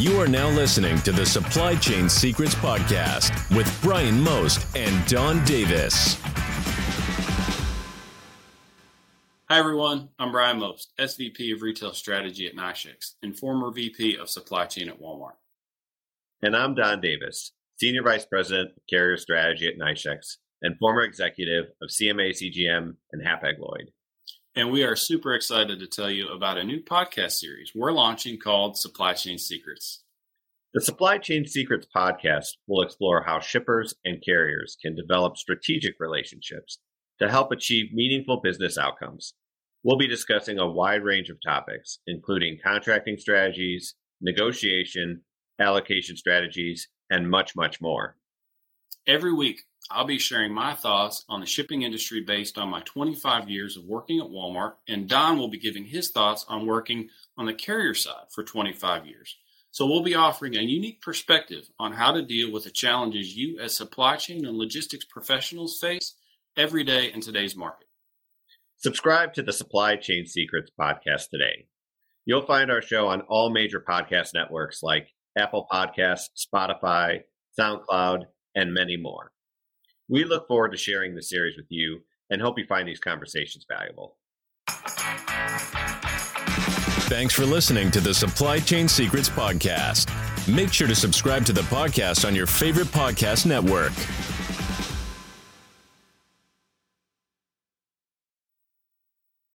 You are now listening to the Supply Chain Secrets Podcast with Bryan Most and Don Davis. Hi, everyone. I'm Bryan Most, SVP of Retail Strategy at NYSHEX and former VP of Supply Chain at Walmart. And I'm Don Davis, Senior Vice President of Carrier Strategy at NYSHEX and former executive of CMA CGM and Hapag Lloyd. And we are super excited to tell you about a new podcast series we're launching called Supply Chain Secrets. The Supply Chain Secrets podcast will explore how shippers and carriers can develop strategic relationships to help achieve meaningful business outcomes. We'll be discussing a wide range of topics, including contracting strategies, negotiation, allocation strategies, and much, much more. Every week, I'll be sharing my thoughts on the shipping industry based on my 25 years of working at Walmart, and Don will be giving his thoughts on working on the carrier side for 25 years. So we'll be offering a unique perspective on how to deal with the challenges you as supply chain and logistics professionals face every day in today's market. Subscribe to the Supply Chain Secrets podcast today. You'll find our show on all major podcast networks like Apple Podcasts, Spotify, SoundCloud, and many more. We look forward to sharing the series with you and hope you find these conversations valuable. Thanks for listening to the Supply Chain Secrets Podcast. Make sure to subscribe to the podcast on your favorite podcast network.